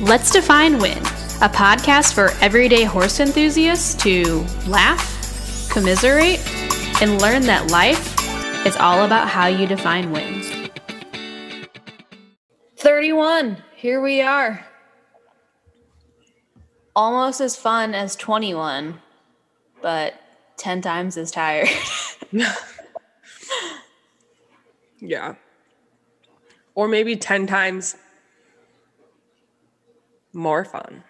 Let's Define Win, a podcast for everyday horse enthusiasts to laugh, commiserate, and learn that life is all about how you define wins. 31, here we are. Almost as fun as 21, but 10 times as tired. yeah. Or maybe 10 times more fun.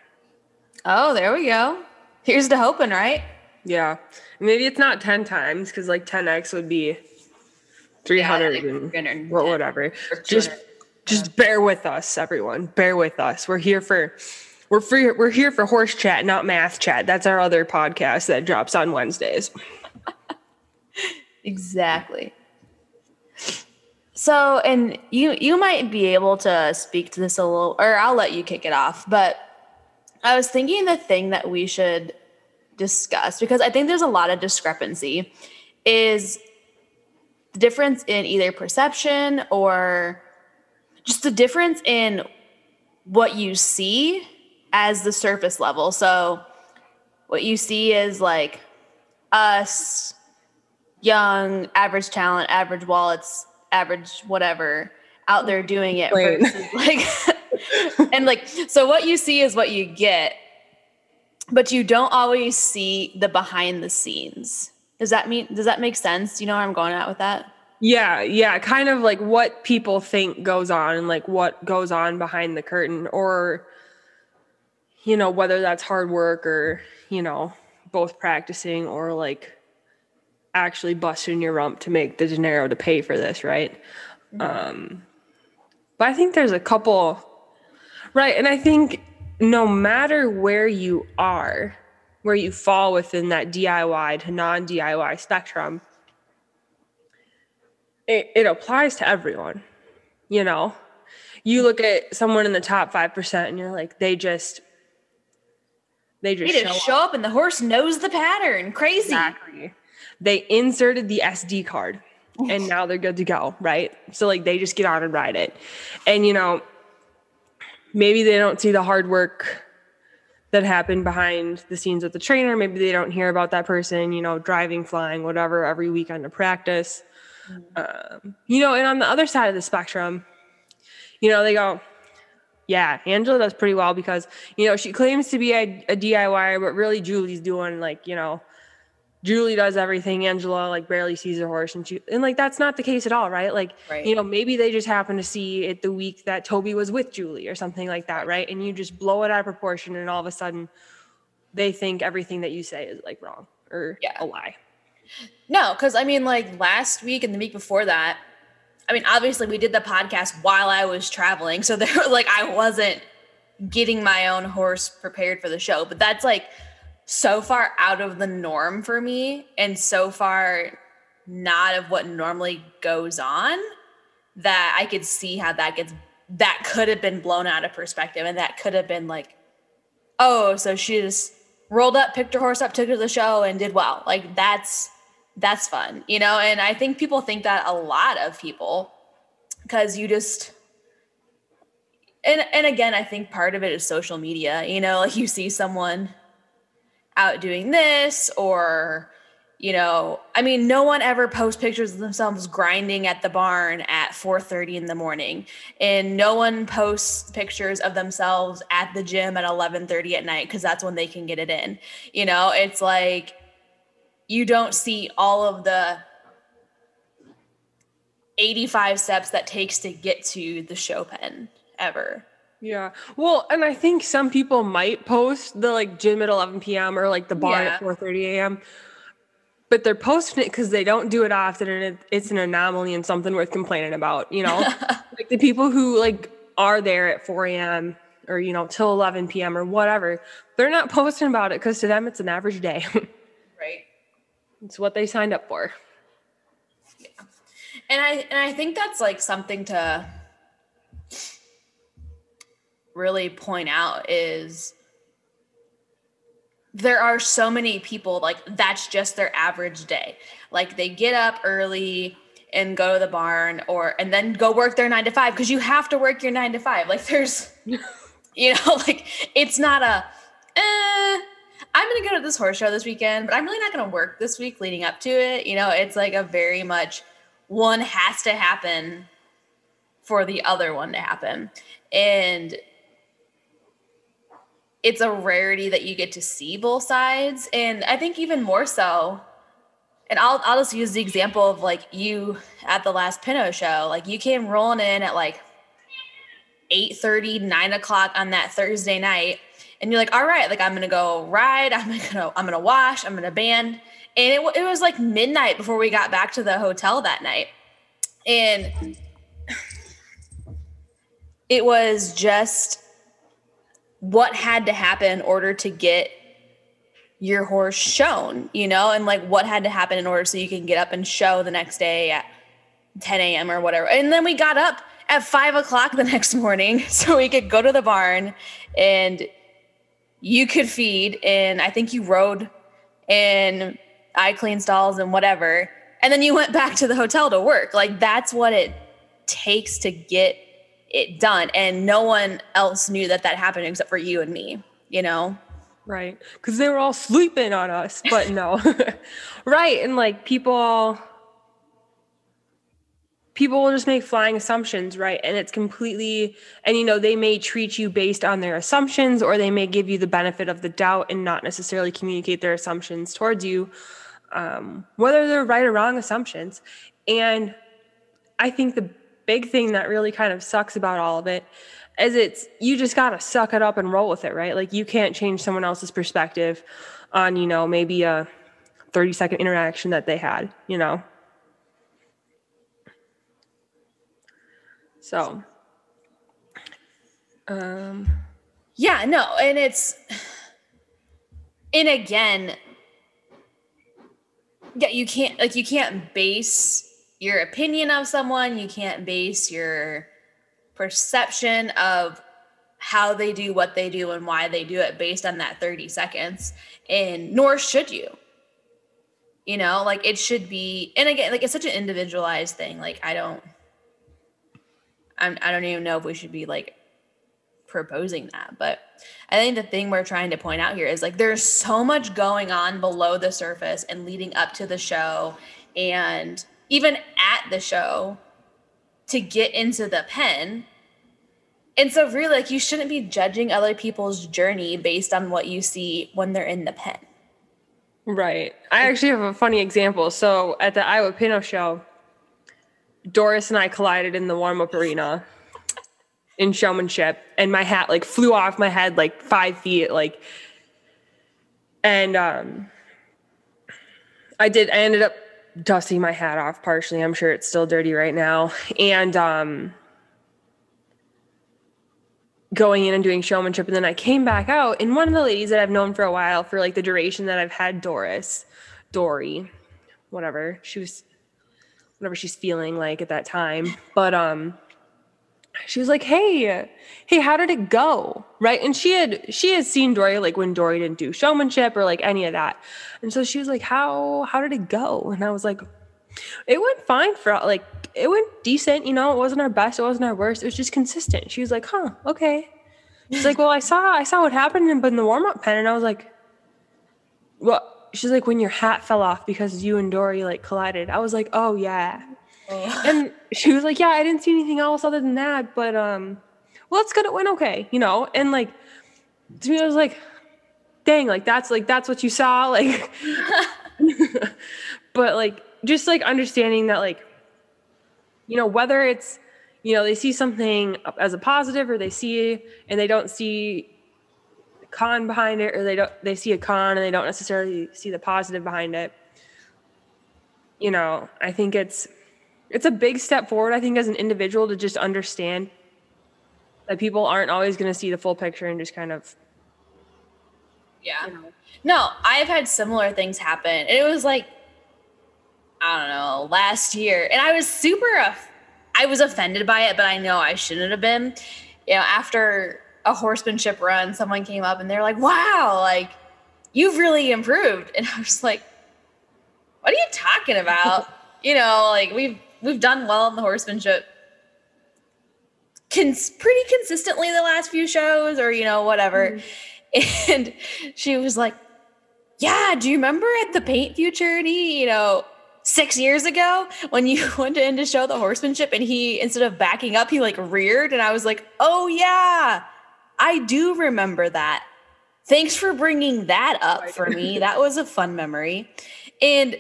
Oh, there we go. Here's the hoping, right? Yeah. Maybe it's not 10 times because like 10x would be 300 yeah, and whatever. Just just bear with us everyone. Bear with us. We're here for we're free we're here for horse chat, not math chat. That's our other podcast that drops on Wednesdays. exactly. So, and you you might be able to speak to this a little, or I'll let you kick it off. But I was thinking the thing that we should discuss because I think there's a lot of discrepancy is the difference in either perception or just the difference in what you see as the surface level. So, what you see is like us, young, average talent, average wallets average whatever out there doing it versus like and like so what you see is what you get but you don't always see the behind the scenes. Does that mean does that make sense? Do you know where i'm going at with that? Yeah yeah kind of like what people think goes on and like what goes on behind the curtain or you know whether that's hard work or you know both practicing or like actually busting your rump to make the dinero to pay for this, right? Mm-hmm. Um, but I think there's a couple, right? And I think no matter where you are, where you fall within that DIY to non DIY spectrum, it, it applies to everyone. You know, you look at someone in the top 5% and you're like, they just, they just, they just show, show up. up. and the horse knows the pattern. Crazy. Exactly they inserted the SD card and now they're good to go, right? So like they just get on and ride it. And you know, maybe they don't see the hard work that happened behind the scenes with the trainer. Maybe they don't hear about that person, you know, driving, flying, whatever, every weekend to practice. Mm-hmm. Um, you know, and on the other side of the spectrum, you know, they go, yeah, Angela does pretty well because, you know, she claims to be a, a DIYer, but really Julie's doing like, you know, Julie does everything. Angela like barely sees her horse, and she and like that's not the case at all, right? Like right. you know maybe they just happen to see it the week that Toby was with Julie or something like that, right? And you just blow it out of proportion, and all of a sudden they think everything that you say is like wrong or yeah. a lie. No, because I mean, like last week and the week before that, I mean, obviously we did the podcast while I was traveling, so there was like I wasn't getting my own horse prepared for the show, but that's like so far out of the norm for me and so far not of what normally goes on that I could see how that gets that could have been blown out of perspective and that could have been like oh so she just rolled up picked her horse up took her to the show and did well. Like that's that's fun you know? And i think people think that a lot of people because you just and and again i think part of it is social media you know? Like you see someone out doing this or you know i mean no one ever posts pictures of themselves grinding at the barn at 4.30 in the morning. And no one posts pictures of themselves at the gym at 11.30 at night because that's when they can get it in. You know it's like you don't see all of the 85 steps that takes to get to the show pen ever yeah. Well, and I think some people might post the like gym at 11 p.m. or like the barn yeah. at 4:30 a.m. But they're posting it because they don't do it often, and it, it's an anomaly and something worth complaining about. You know, like the people who like are there at 4 a.m. or you know till 11 p.m. or whatever, they're not posting about it because to them it's an average day. right. It's what they signed up for. Yeah. And I and I think that's like something to really point out is there are so many people like that's just their average day. Like they get up early and go to the barn or and then go work their 9 to 5 because you have to work your 9 to 5. Like there's You know, like it's not a, eh, I'm going to go to this horse show this weekend, but I'm really not going to work this week leading up to it. You know, it's like a very much one has to happen for the other one to happen. And it's a rarity that you get to see both sides. And I think even more so, and I'll I'll just use the example of like you at the last Pinto show. Like you came rolling in at like 8 30, 9 o'clock on that Thursday night. And you're like, all right, like I'm gonna go ride, I'm gonna I'm gonna wash, I'm gonna band. And it, it was like midnight before we got back to the hotel that night. And it was just what had to happen in order to get your horse shown, you know, and like what had to happen in order so you can get up and show the next day at 10 a.m. or whatever. And then we got up at five o'clock the next morning so we could go to the barn and you could feed. And I think you rode and I cleaned stalls and whatever. And then you went back to the hotel to work. Like that's what it takes to get it done. And no one else knew that that happened except for you and me, you know? Right. Because they were all sleeping on us, but no. right. And like people, people will just make flying assumptions, right? And it's completely, and you know, they may treat you based on their assumptions or they may give you the benefit of the doubt and not necessarily communicate their assumptions towards you, um, whether they're right or wrong assumptions. And I think the big thing that really kind of sucks about all of it is it's you just got to suck it up and roll with it, right? Like you can't change someone else's perspective on, you know, maybe a 30 second interaction that they had, you know. So um yeah, no, and it's and again yeah, you can't like you can't base your opinion of someone, you can't base your perception of how they do what they do and why they do it based on that 30 seconds. And nor should you. You know, like it should be, and again, like it's such an individualized thing. Like I don't, I'm, I don't even know if we should be like proposing that. But I think the thing we're trying to point out here is like there's so much going on below the surface and leading up to the show and even at the show to get into the pen. And so really like you shouldn't be judging other people's journey based on what you see when they're in the pen. Right. I actually have a funny example. So at the Iowa Pinto show, Doris and I collided in the warm up arena in showmanship and my hat like flew off my head like five feet like and um I did I ended up dusting my hat off partially. I'm sure it's still dirty right now. And um going in and doing showmanship and then I came back out and one of the ladies that I've known for a while for like the duration that I've had Doris, Dory, whatever. She was whatever she's feeling like at that time. But um she was like, "Hey, hey, how did it go?" Right? And she had she had seen Dory like when Dory didn't do showmanship or like any of that, and so she was like, "How how did it go?" And I was like, "It went fine for like it went decent. You know, it wasn't our best, it wasn't our worst. It was just consistent." She was like, "Huh, okay." She's like, "Well, I saw I saw what happened in, but in the warm up pen," and I was like, "What?" She's like, "When your hat fell off because you and Dory like collided." I was like, "Oh yeah." and she was like, "Yeah, I didn't see anything else other than that, but um, well, it's good. It went okay, you know." And like to me, I was like, "Dang, like that's like that's what you saw, like." but like just like understanding that like you know whether it's you know they see something as a positive or they see and they don't see con behind it or they don't they see a con and they don't necessarily see the positive behind it you know i think it's it's a big step forward, I think, as an individual to just understand that people aren't always going to see the full picture and just kind of. Yeah. You know. No, I've had similar things happen. And it was like, I don't know, last year. And I was super, I was offended by it, but I know I shouldn't have been. You know, after a horsemanship run, someone came up and they're like, wow, like, you've really improved. And I was like, what are you talking about? you know, like we've we've done well in the horsemanship. Cons- pretty consistently the last few shows or you know whatever. Mm-hmm. and she was like yeah do you remember at the paint futurity you know six years ago when you went in to show the horsemanship and he instead of backing up he like reared? And i was like oh yeah i do remember that. Thanks for bringing that up for me. That was a fun memory. And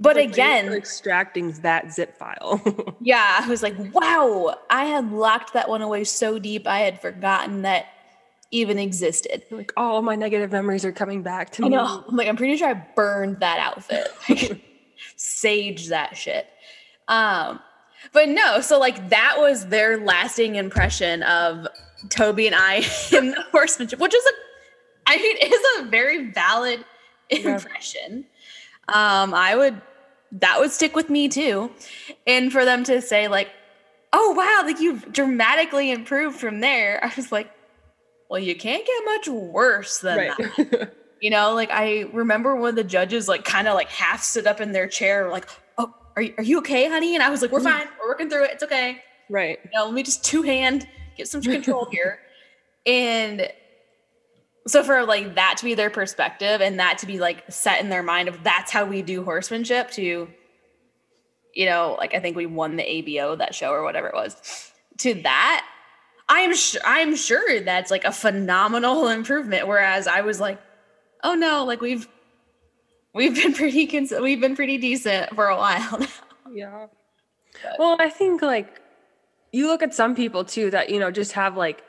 but like again extracting that zip file? Yeah i was like wow i had locked that one away so deep i had forgotten that even existed. Like all my negative memories are coming back to I me. Know. i'm like i'm pretty sure i burned that outfit. Sage that shit. Um but no so like that was their lasting impression of toby and i in the horsemanship which is a i mean is a very valid impression. yeah. Um i would that would stick with me too. And for them to say, like, oh, wow, like you've dramatically improved from there, I was like, well, you can't get much worse than right. that. you know, like I remember when the judges, like, kind of like half stood up in their chair, like, oh, are you, are you okay, honey? And I was like, we're mm-hmm. fine. We're working through it. It's okay. Right. You know, let me just two hand get some control here. And so for like that to be their perspective and that to be like set in their mind of that's how we do horsemanship to you know like i think we won the abo that show or whatever it was. To that i'm sure i'm sure that's like a phenomenal improvement. Whereas i was like oh no like we've we've been pretty cons- we've been pretty decent for a while now. Yeah. But. well i think like you look at some people too that you know just have like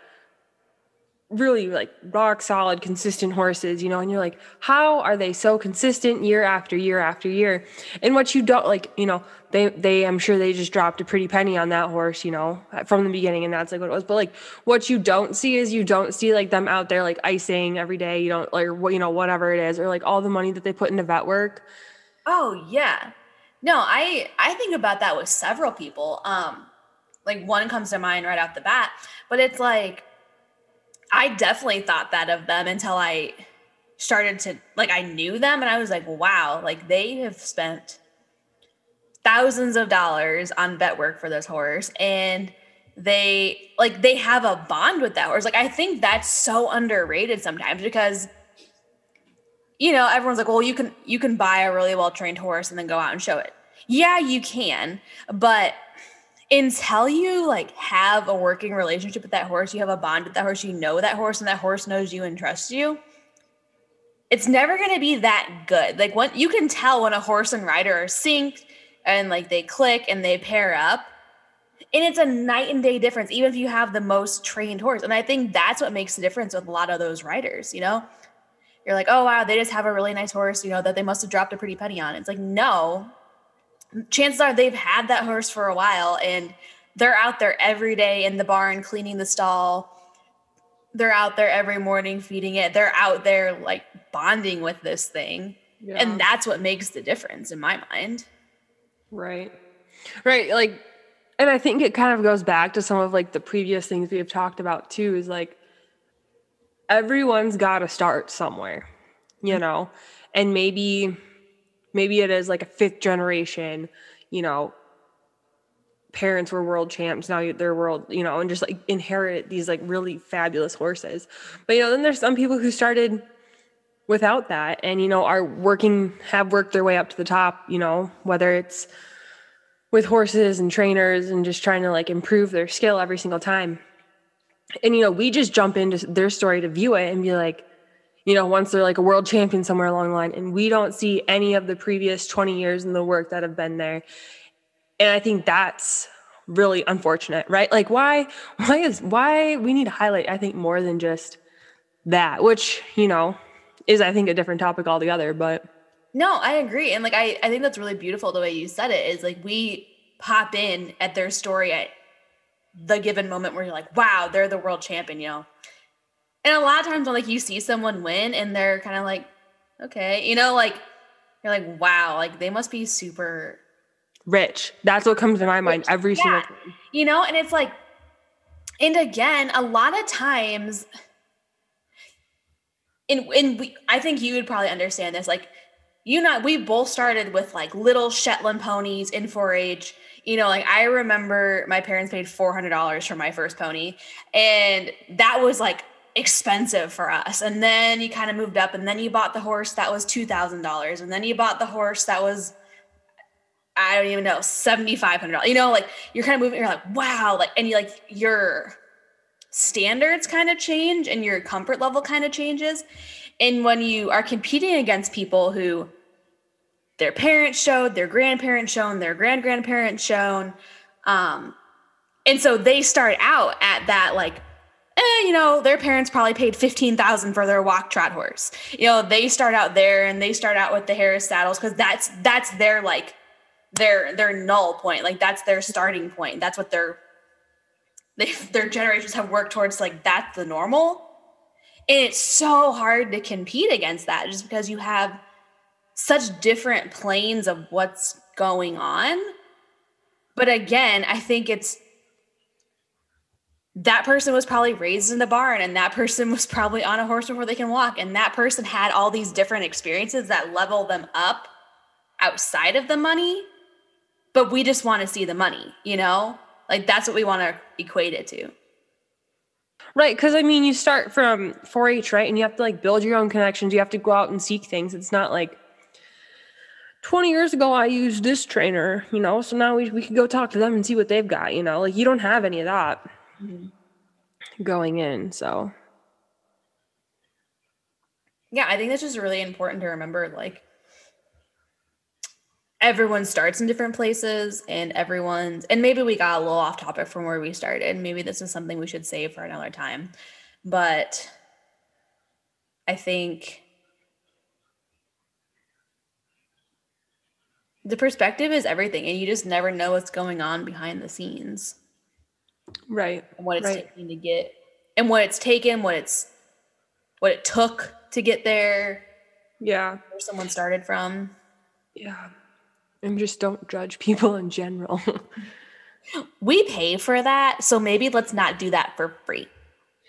really like rock solid consistent horses you know and you're like how are they so consistent year after year after year? And what you don't like you know they they i'm sure they just dropped a pretty penny on that horse you know from the beginning and that's like what it was. But like what you don't see is you don't see like them out there like icing every day you don't like you know whatever it is or like all the money that they put into vet work. Oh yeah. No i i think about that with several people. Um like one comes to mind right off the bat but it's like I definitely thought that of them until I started to like I knew them and I was like, wow, like they have spent thousands of dollars on vet work for this horse and they like they have a bond with that horse. Like I think that's so underrated sometimes because you know, everyone's like, well, you can you can buy a really well trained horse and then go out and show it. Yeah, you can, but until you like have a working relationship with that horse, you have a bond with that horse, you know that horse, and that horse knows you and trusts you. It's never going to be that good. Like when you can tell when a horse and rider are synced and like they click and they pair up. And it's a night and day difference, even if you have the most trained horse. And I think that's what makes the difference with a lot of those riders, you know? You're like, oh wow, they just have a really nice horse, you know, that they must have dropped a pretty penny on. It's like, no, chances are they've had that horse for a while and they're out there every day in the barn cleaning the stall. They're out there every morning feeding it. They're out there like bonding with this thing. Yeah. And that's what makes the difference in my mind. Right. Right. Like, and I think it kind of goes back to some of like the previous things we have talked about too is like everyone's got to start somewhere, you mm-hmm. know, and maybe maybe it is like a fifth generation you know parents were world champs now they're world you know and just like inherit these like really fabulous horses. But you know then there's some people who started without that and you know are working have worked their way up to the top you know whether it's with horses and trainers and just trying to like improve their skill every single time. And you know we just jump into their story to view it and be like you know, once they're like a world champion somewhere along the line. And we don't see any of the previous 20 years in the work that have been there. And I think that's really unfortunate, right? Like why why is why we need to highlight, I think, more than just that, which, you know, is I think a different topic altogether. But no, I agree. And like I, I think that's really beautiful the way you said it is like we pop in at their story at the given moment where you're like, wow, they're the world champion, you know and a lot of times when like you see someone win and they're kind of like, okay, you know, like you're like, wow, like they must be super rich. That's what comes to my mind every yeah. single time. You know, and it's like, and again, a lot of times, and and we, I think you would probably understand this. Like, you know, we both started with like little Shetland ponies in 4-H you know, like I remember my parents paid $400 for my first pony, and that was like expensive for us. And then you kind of moved up, and then you bought the horse that was $2,000, and then you bought the horse that was I don't even know, $7,500. You know, like you're kind of moving, you're like, wow, like, and you like your standards kind of change and your comfort level kind of changes. And when you are competing against people who their parents showed, their grandparents shown, their grand grandparents shown, um, and so they start out at that like eh, you know, their parents probably paid 15,000 for their walk trot horse. You know, they start out there and they start out with the Harris saddles cuz that's that's their like their their null point. Like that's their starting point. That's what their they their generations have worked towards like that's the normal. And it's so hard to compete against that just because you have such different planes of what's going on. But again, I think it's that person was probably raised in the barn and that person was probably on a horse before they can walk and that person had all these different experiences that level them up outside of the money but we just want to see the money, you know? Like that's what we want to equate it to. Right, because I mean, you start from 4-H, right, and you have to like build your own connections. You have to go out and seek things. It's not like 20 years ago I used this trainer, you know, so now we we can go talk to them and see what they've got, you know. Like you don't have any of that going in, so. Yeah, I think that's just really important to remember. Like, everyone starts in different places and everyone's and maybe we got a little off topic from where we started maybe this is something we should save for another time but i think the perspective is everything and you just never know what's going on behind the scenes right and what it's right. taking to get and what it's taken what it's what it took to get there yeah where someone started from yeah and just don't judge people in general. we pay for that, so maybe let's not do that for free.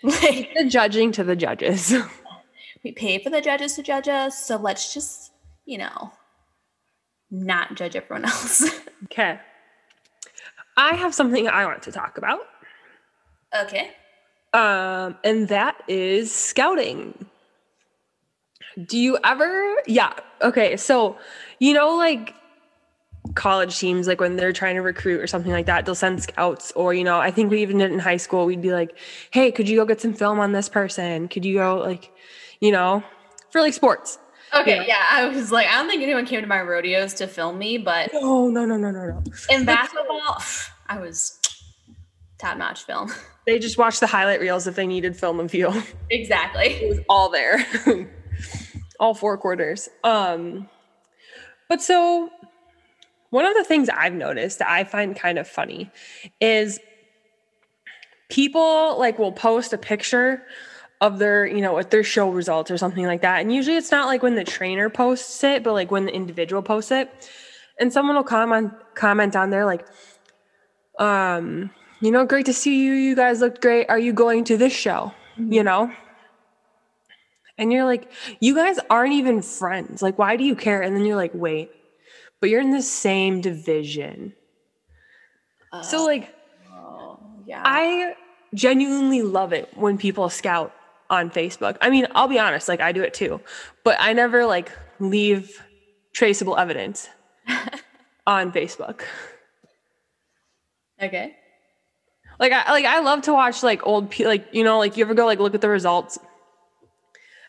like the judging to the judges. we pay for the judges to judge us, so let's just, you know, not judge everyone else. okay. I have something I want to talk about. Okay. Um, and that is scouting. Do you ever, yeah, okay, so you know, like college teams like when they're trying to recruit or something like that they'll send scouts or you know i think we even did in high school we'd be like hey could you go get some film on this person could you go like you know for like sports okay yeah, yeah i was like i don't think anyone came to my rodeos to film me but no no no no no no. in basketball i was top notch film. They just watched the highlight reels if they needed film of you. Exactly. It was all there. All four quarters. Um but so one of the things I've noticed that I find kind of funny is people like will post a picture of their, you know, with their show results or something like that. And usually it's not like when the trainer posts it, but like when the individual posts it. And someone will comment comment on there like, um, you know, great to see you. You guys looked great. Are you going to this show? Mm-hmm. You know? And you're like, you guys aren't even friends. Like, why do you care? And then you're like, wait, but you're in the same division. Uh, so like oh, yeah. I genuinely love it when people scout on Facebook. I mean, I'll be honest, like I do it too. But I never like leave traceable evidence on Facebook. Okay. Like I like I love to watch like old like you know like you ever go like look at the results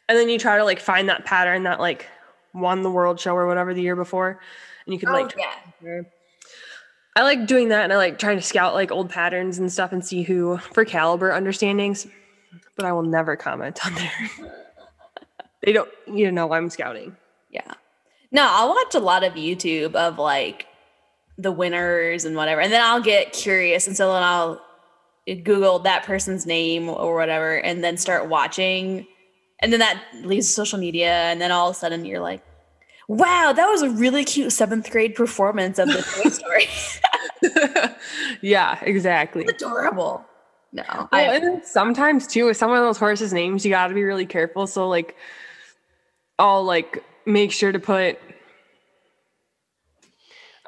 and then you try to like find that pattern that like won the world show or whatever the year before and you can oh, like yeah. I like doing that and I like trying to scout like old patterns and stuff and see who for caliber understandings, but I will never comment on there. they don't you know I'm scouting. Yeah. No, I'll watch a lot of YouTube of like the winners and whatever. And then I'll get curious and so then I'll Google that person's name or whatever and then start watching. And then that leads to social media. And then all of a sudden you're like, wow, that was a really cute seventh grade performance of the Toy Story. yeah, exactly. It's adorable. No. Well, I, and sometimes too, with some of those horses' names, you got to be really careful. So, like, I'll like make sure to put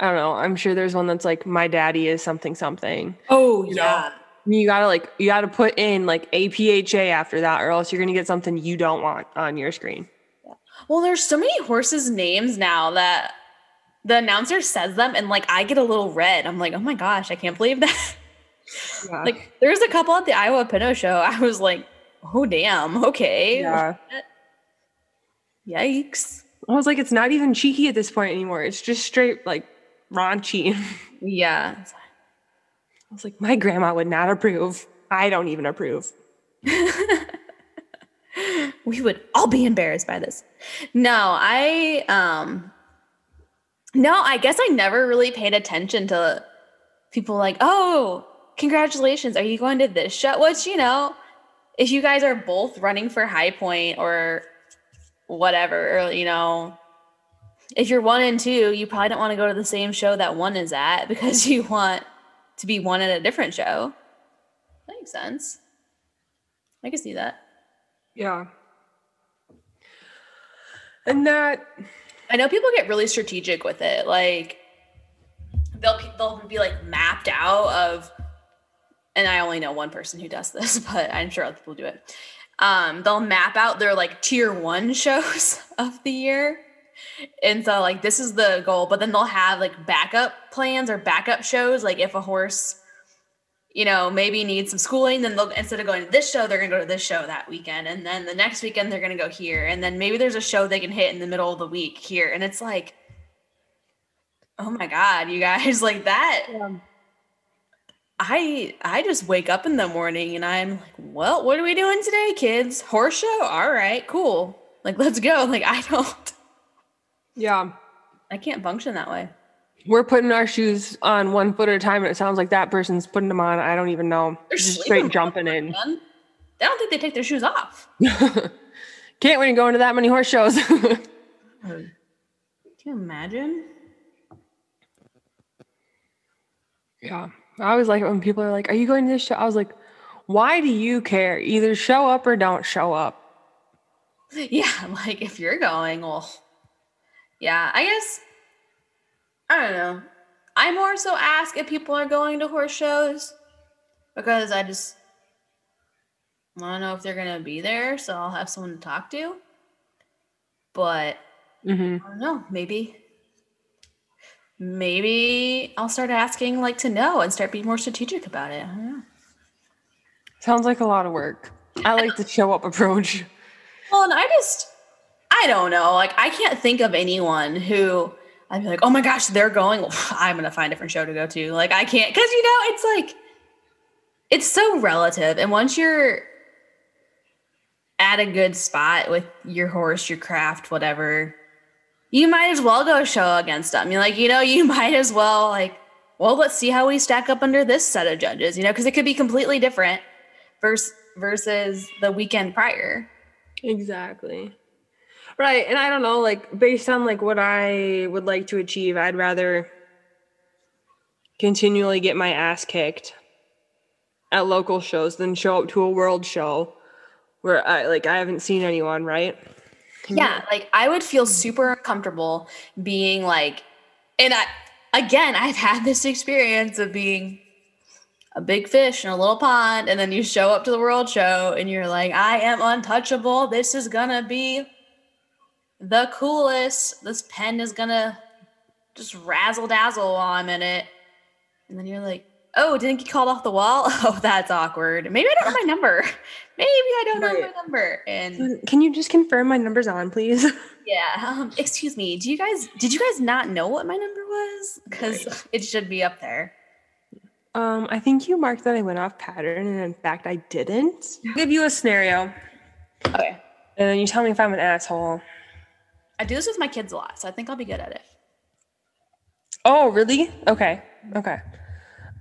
I don't know. I'm sure there's one that's like my daddy is something something. Oh You know? You gotta like you gotta put in like APHA after that, or else you're gonna get something you don't want on your screen. Well, there's so many horses' names now that the announcer says them, and like I get a little red. I'm like, oh my gosh, I can't believe that. Yeah. like, there's a couple at the Iowa Pinto show. I was like, oh damn, okay, yeah. yikes. I was like, it's not even cheeky at this point anymore. It's just straight like raunchy. Yeah, I was like, my grandma would not approve. I don't even approve. we would all be embarrassed by this. No, I um no, I guess I never really paid attention to people like, "Oh, congratulations. Are you going to this show?" Which, you know, if you guys are both running for High Point or whatever, or, you know, if you're one and two, you probably don't want to go to the same show that one is at because you want to be one at a different show. That makes sense. I can see that. Yeah. And that I know people get really strategic with it. Like they'll they'll be like mapped out of and I only know one person who does this, but I'm sure other people do it. Um, they'll map out their like tier one shows of the year. And so like this is the goal, but then they'll have like backup plans or backup shows. Like if a horse, you know, maybe needs some schooling, then they'll instead of going to this show, they're gonna go to this show that weekend. And then the next weekend they're gonna go here. And then maybe there's a show they can hit in the middle of the week here. And it's like, oh my God, you guys, like that. I I just wake up in the morning and I'm like, well, what are we doing today, kids? Horse show? All right, cool. Like, let's go. Like, I don't yeah. I can't function that way. We're putting our shoes on one foot at a time, and it sounds like that person's putting them on. I don't even know. They're Just straight jumping in. I don't think they take their shoes off. Can't wait to go into that many horse shows. Can you imagine? yeah. I always like it when people are like, Are you going to this show? I was like, Why do you care? Either show up or don't show up. Yeah, like if you're going, well, yeah, I guess I don't know. I more so ask if people are going to horse shows because I just want to know if they're gonna be there, so I'll have someone to talk to. But Mm-hmm. I don't know, maybe maybe I'll start asking like to know and start being more strategic about it. Sounds like a lot of work. I like the show up approach. Well, and I just, I don't know. Like, I can't think of anyone who I'd be like, oh my gosh, they're going. I'm going to find a different show to go to. Like, I can't, because, you know, it's like, it's so relative. And once you're at a good spot with your horse, your craft, whatever, you might as well go show against them. You're like, you know, you might as well, like, well, let's see how we stack up under this set of judges, you know, because it could be completely different versus versus the weekend prior. Exactly. Right. And I don't know, like based on like what I would like to achieve, I'd rather continually get my ass kicked at local shows than show up to a world show where I like I haven't seen anyone, right? Yeah, like I would feel mm. super uncomfortable being like, and I, again, I've had this experience of being a big fish in a little pond, and then you show up to the world show and you're like, I am untouchable. This is gonna be the coolest. This pen is gonna just razzle dazzle while I'm in it. And then you're like, oh, didn't get called off the wall? Oh, that's awkward. Maybe I don't have my number. Maybe I don't know Right. my number. And Can you just confirm my numbers on, please? yeah, um, excuse me. Do you guys did you guys not know what my number was? Because it should be up there. Um, I think you marked that I went off pattern, and in fact, I didn't. I'll give you a scenario, Okay. and then you tell me if I'm an asshole. I do this with my kids a lot, so I think I'll be good at it. Oh, really? Okay. Okay.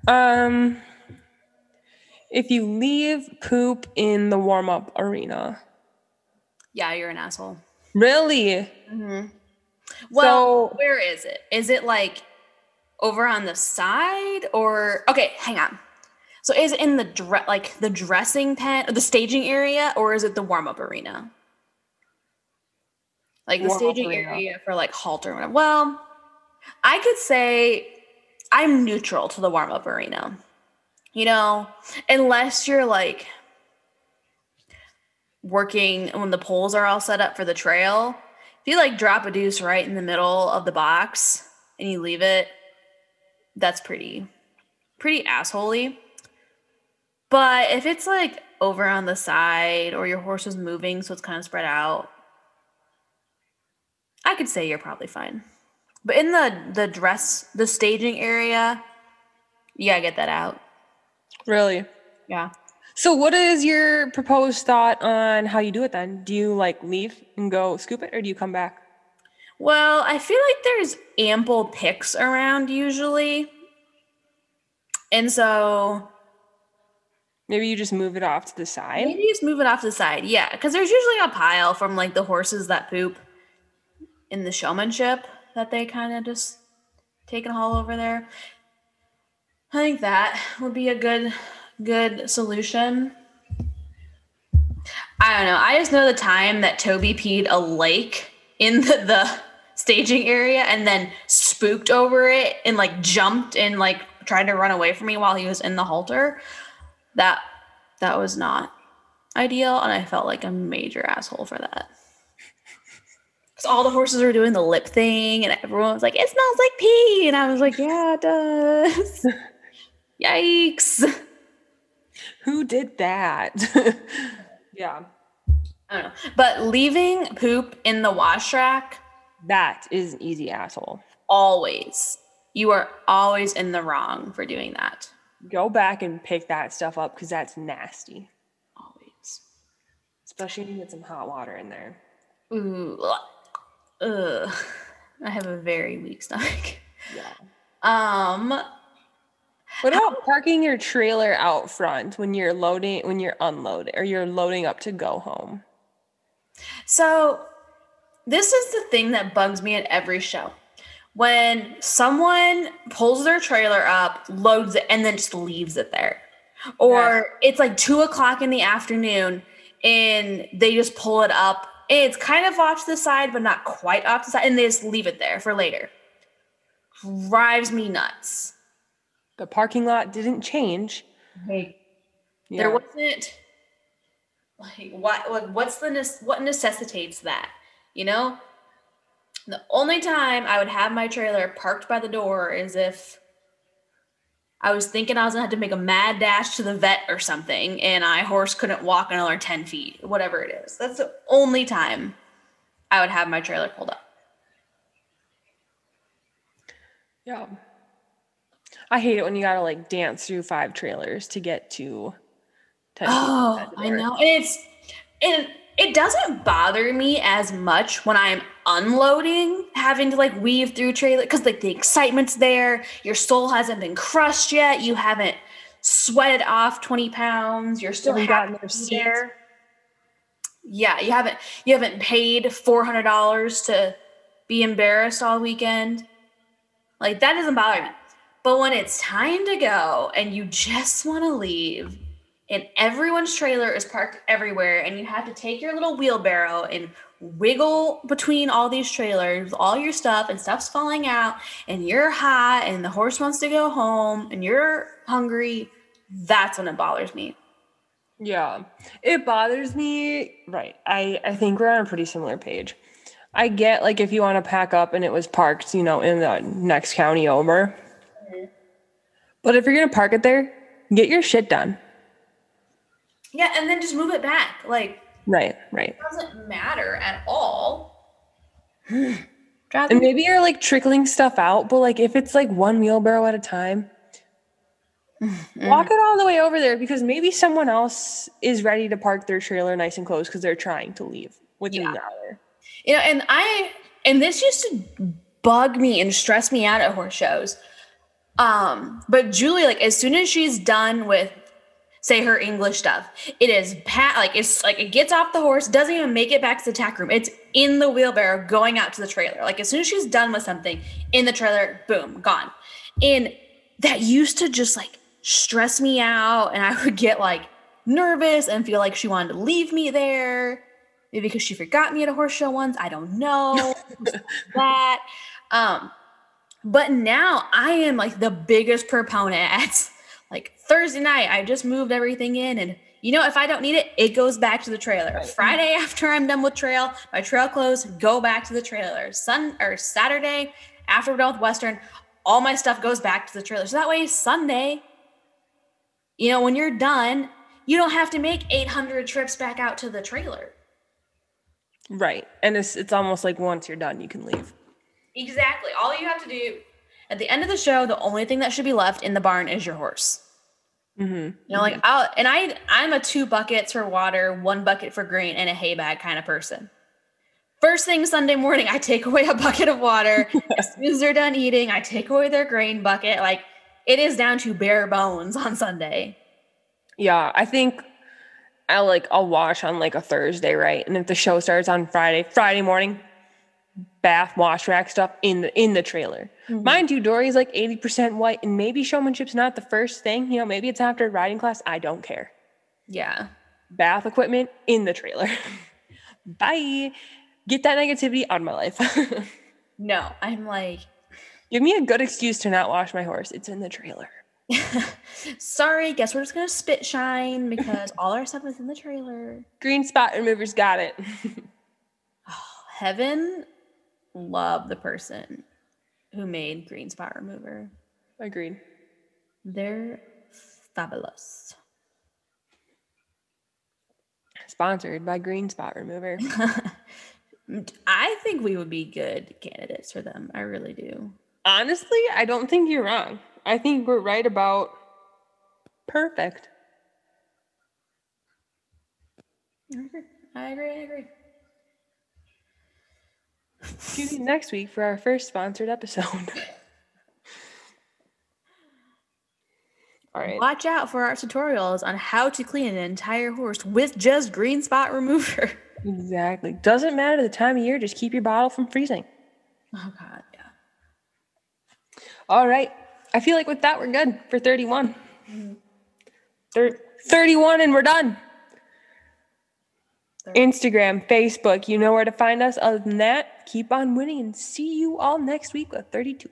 Um if you leave poop in the warm-up arena. Yeah, you're an asshole. Really? Mm-hmm. Well, So- where is it? Is it like over on the side or okay, hang on. So is it in the dre- like the dressing pen or the staging area or is it the warm-up arena? Like the staging arena. area for like halter or whatever. Well, I could say I'm neutral to the warm up arena. You know, unless you're like working when the poles are all set up for the trail. If you like drop a deuce right in the middle of the box and you leave it, that's pretty, pretty assholey. But if it's like over on the side or your horse is moving so it's kind of spread out, I could say you're probably fine. But in the the dress, the staging area, you gotta get that out. Really? Yeah. So, what is your proposed thought on how you do it then? Do you like leave and go scoop it, or do you come back? Well, I feel like there's ample picks around usually. And so maybe you just move it off to the side. Maybe just move it off to the side. Yeah, because there's usually a pile from like the horses that poop in the showmanship that they kind of just take and haul over there. I think that would be a good good solution. I don't know. I just know the time that Toby peed a lake in the, the staging area and then spooked over it and like jumped and like tried to run away from me while he was in the halter. That that was not ideal and I felt like a major asshole for that. Cuz all the horses were doing the lip thing and everyone was like it smells like pee and I was like yeah it does. Yikes. Who did that? yeah. I don't know. But leaving poop in the wash rack. That is an easy asshole. Always. You are always in the wrong for doing that. Go back and pick that stuff up because that's nasty. Always. Especially when you get some hot water in there. Ooh. Ugh. I have a very weak stomach. Yeah. Um what about parking your trailer out front when you're loading, when you're unloading, or you're loading up to go home? So, this is the thing that bugs me at every show. When someone pulls their trailer up, loads it, and then just leaves it there. Or yeah. it's like two o'clock in the afternoon and they just pull it up. It's kind of off to the side, but not quite off to the side, and they just leave it there for later. Drives me nuts. The parking lot didn't change. Hey, yeah. there wasn't like what like what's the what necessitates that? You know, the only time I would have my trailer parked by the door is if I was thinking I was gonna have to make a mad dash to the vet or something, and my horse couldn't walk another 10 feet, whatever it is. That's the only time I would have my trailer pulled up. Yeah. I hate it when you gotta like dance through five trailers to get to. oh, I know, and it's and it doesn't bother me as much when I'm unloading, having to like weave through trailer because like the excitement's there. Your soul hasn't been crushed yet. You haven't sweated off twenty pounds. You're still gotten there. Yeah, you haven't you haven't paid four hundred dollars to be embarrassed all weekend. Like that doesn't bother me. But when it's time to go and you just want to leave, and everyone's trailer is parked everywhere, and you have to take your little wheelbarrow and wiggle between all these trailers, all your stuff, and stuff's falling out, and you're hot, and the horse wants to go home, and you're hungry, that's when it bothers me. Yeah, it bothers me. Right. I, I think we're on a pretty similar page. I get like if you want to pack up and it was parked, you know, in the next county over, but if you're gonna park it there, get your shit done. Yeah, and then just move it back. Like right, right. It doesn't matter at all. and maybe you're like trickling stuff out, but like if it's like one wheelbarrow at a time, mm-hmm. walk it all the way over there because maybe someone else is ready to park their trailer nice and close because they're trying to leave within yeah. hour. You know, and I and this used to bug me and stress me out at horse shows um, but Julie, like as soon as she's done with say her English stuff, it is pat like it's like it gets off the horse, doesn't even make it back to the tack room. It's in the wheelbarrow going out to the trailer. Like as soon as she's done with something in the trailer, boom, gone. And that used to just like stress me out and I would get like nervous and feel like she wanted to leave me there. Maybe because she forgot me at a horse show once. I don't know. that. Um, But now I am like the biggest proponent at like Thursday night. I just moved everything in and you know, if I don't need it, it goes back to the trailer. Right. Friday after I'm done with trail, my trail clothes go back to the trailer. Sun or Saturday after we're done with Western, all my stuff goes back to the trailer. So that way Sunday, you know, when you're done, you don't have to make 800 trips back out to the trailer. Right. And it's it's almost like once you're done, you can leave. Exactly. All you have to do at the end of the show, the only thing that should be left in the barn is your horse. Mm-hmm. You know, like I'll and I I'm a two buckets for water, one bucket for grain, and a hay bag kind of person. First thing Sunday morning, I take away a bucket of water. as soon as they're done eating, I take away their grain bucket. Like it is down to bare bones on Sunday. Yeah, I think I'll like I'll wash on like a Thursday, right? And if the show starts on Friday, Friday morning, bath, wash rack stuff in the in the trailer. Mm-hmm. Mind you, Dory's like 80% white, and maybe showmanship's not the first thing. You know, maybe it's after riding class. I don't care. Yeah. Bath equipment in the trailer. Bye. Get that negativity out of my life. no, I'm like Give me a good excuse to not wash my horse. It's in the trailer. Sorry, guess we're just gonna spit shine because all our stuff is in the trailer. Green spot removers got it. oh, heaven love the person who made Green Spot Remover. Agreed. They're fabulous. Sponsored by Green Spot Remover. I think we would be good candidates for them. I really do. Honestly, I don't think you're wrong. I think we're right about perfect. I agree. I agree. I agree. Tune in next week for our first sponsored episode. All right. Watch out for our tutorials on how to clean an entire horse with just green spot remover. Exactly. Doesn't matter the time of year, just keep your bottle from freezing. Oh god, yeah. All right. I feel like with that we're good for 31. Mm-hmm. Thir- 31 and we're done. Instagram, Facebook, you know where to find us. Other than that, keep on winning and see you all next week with 32.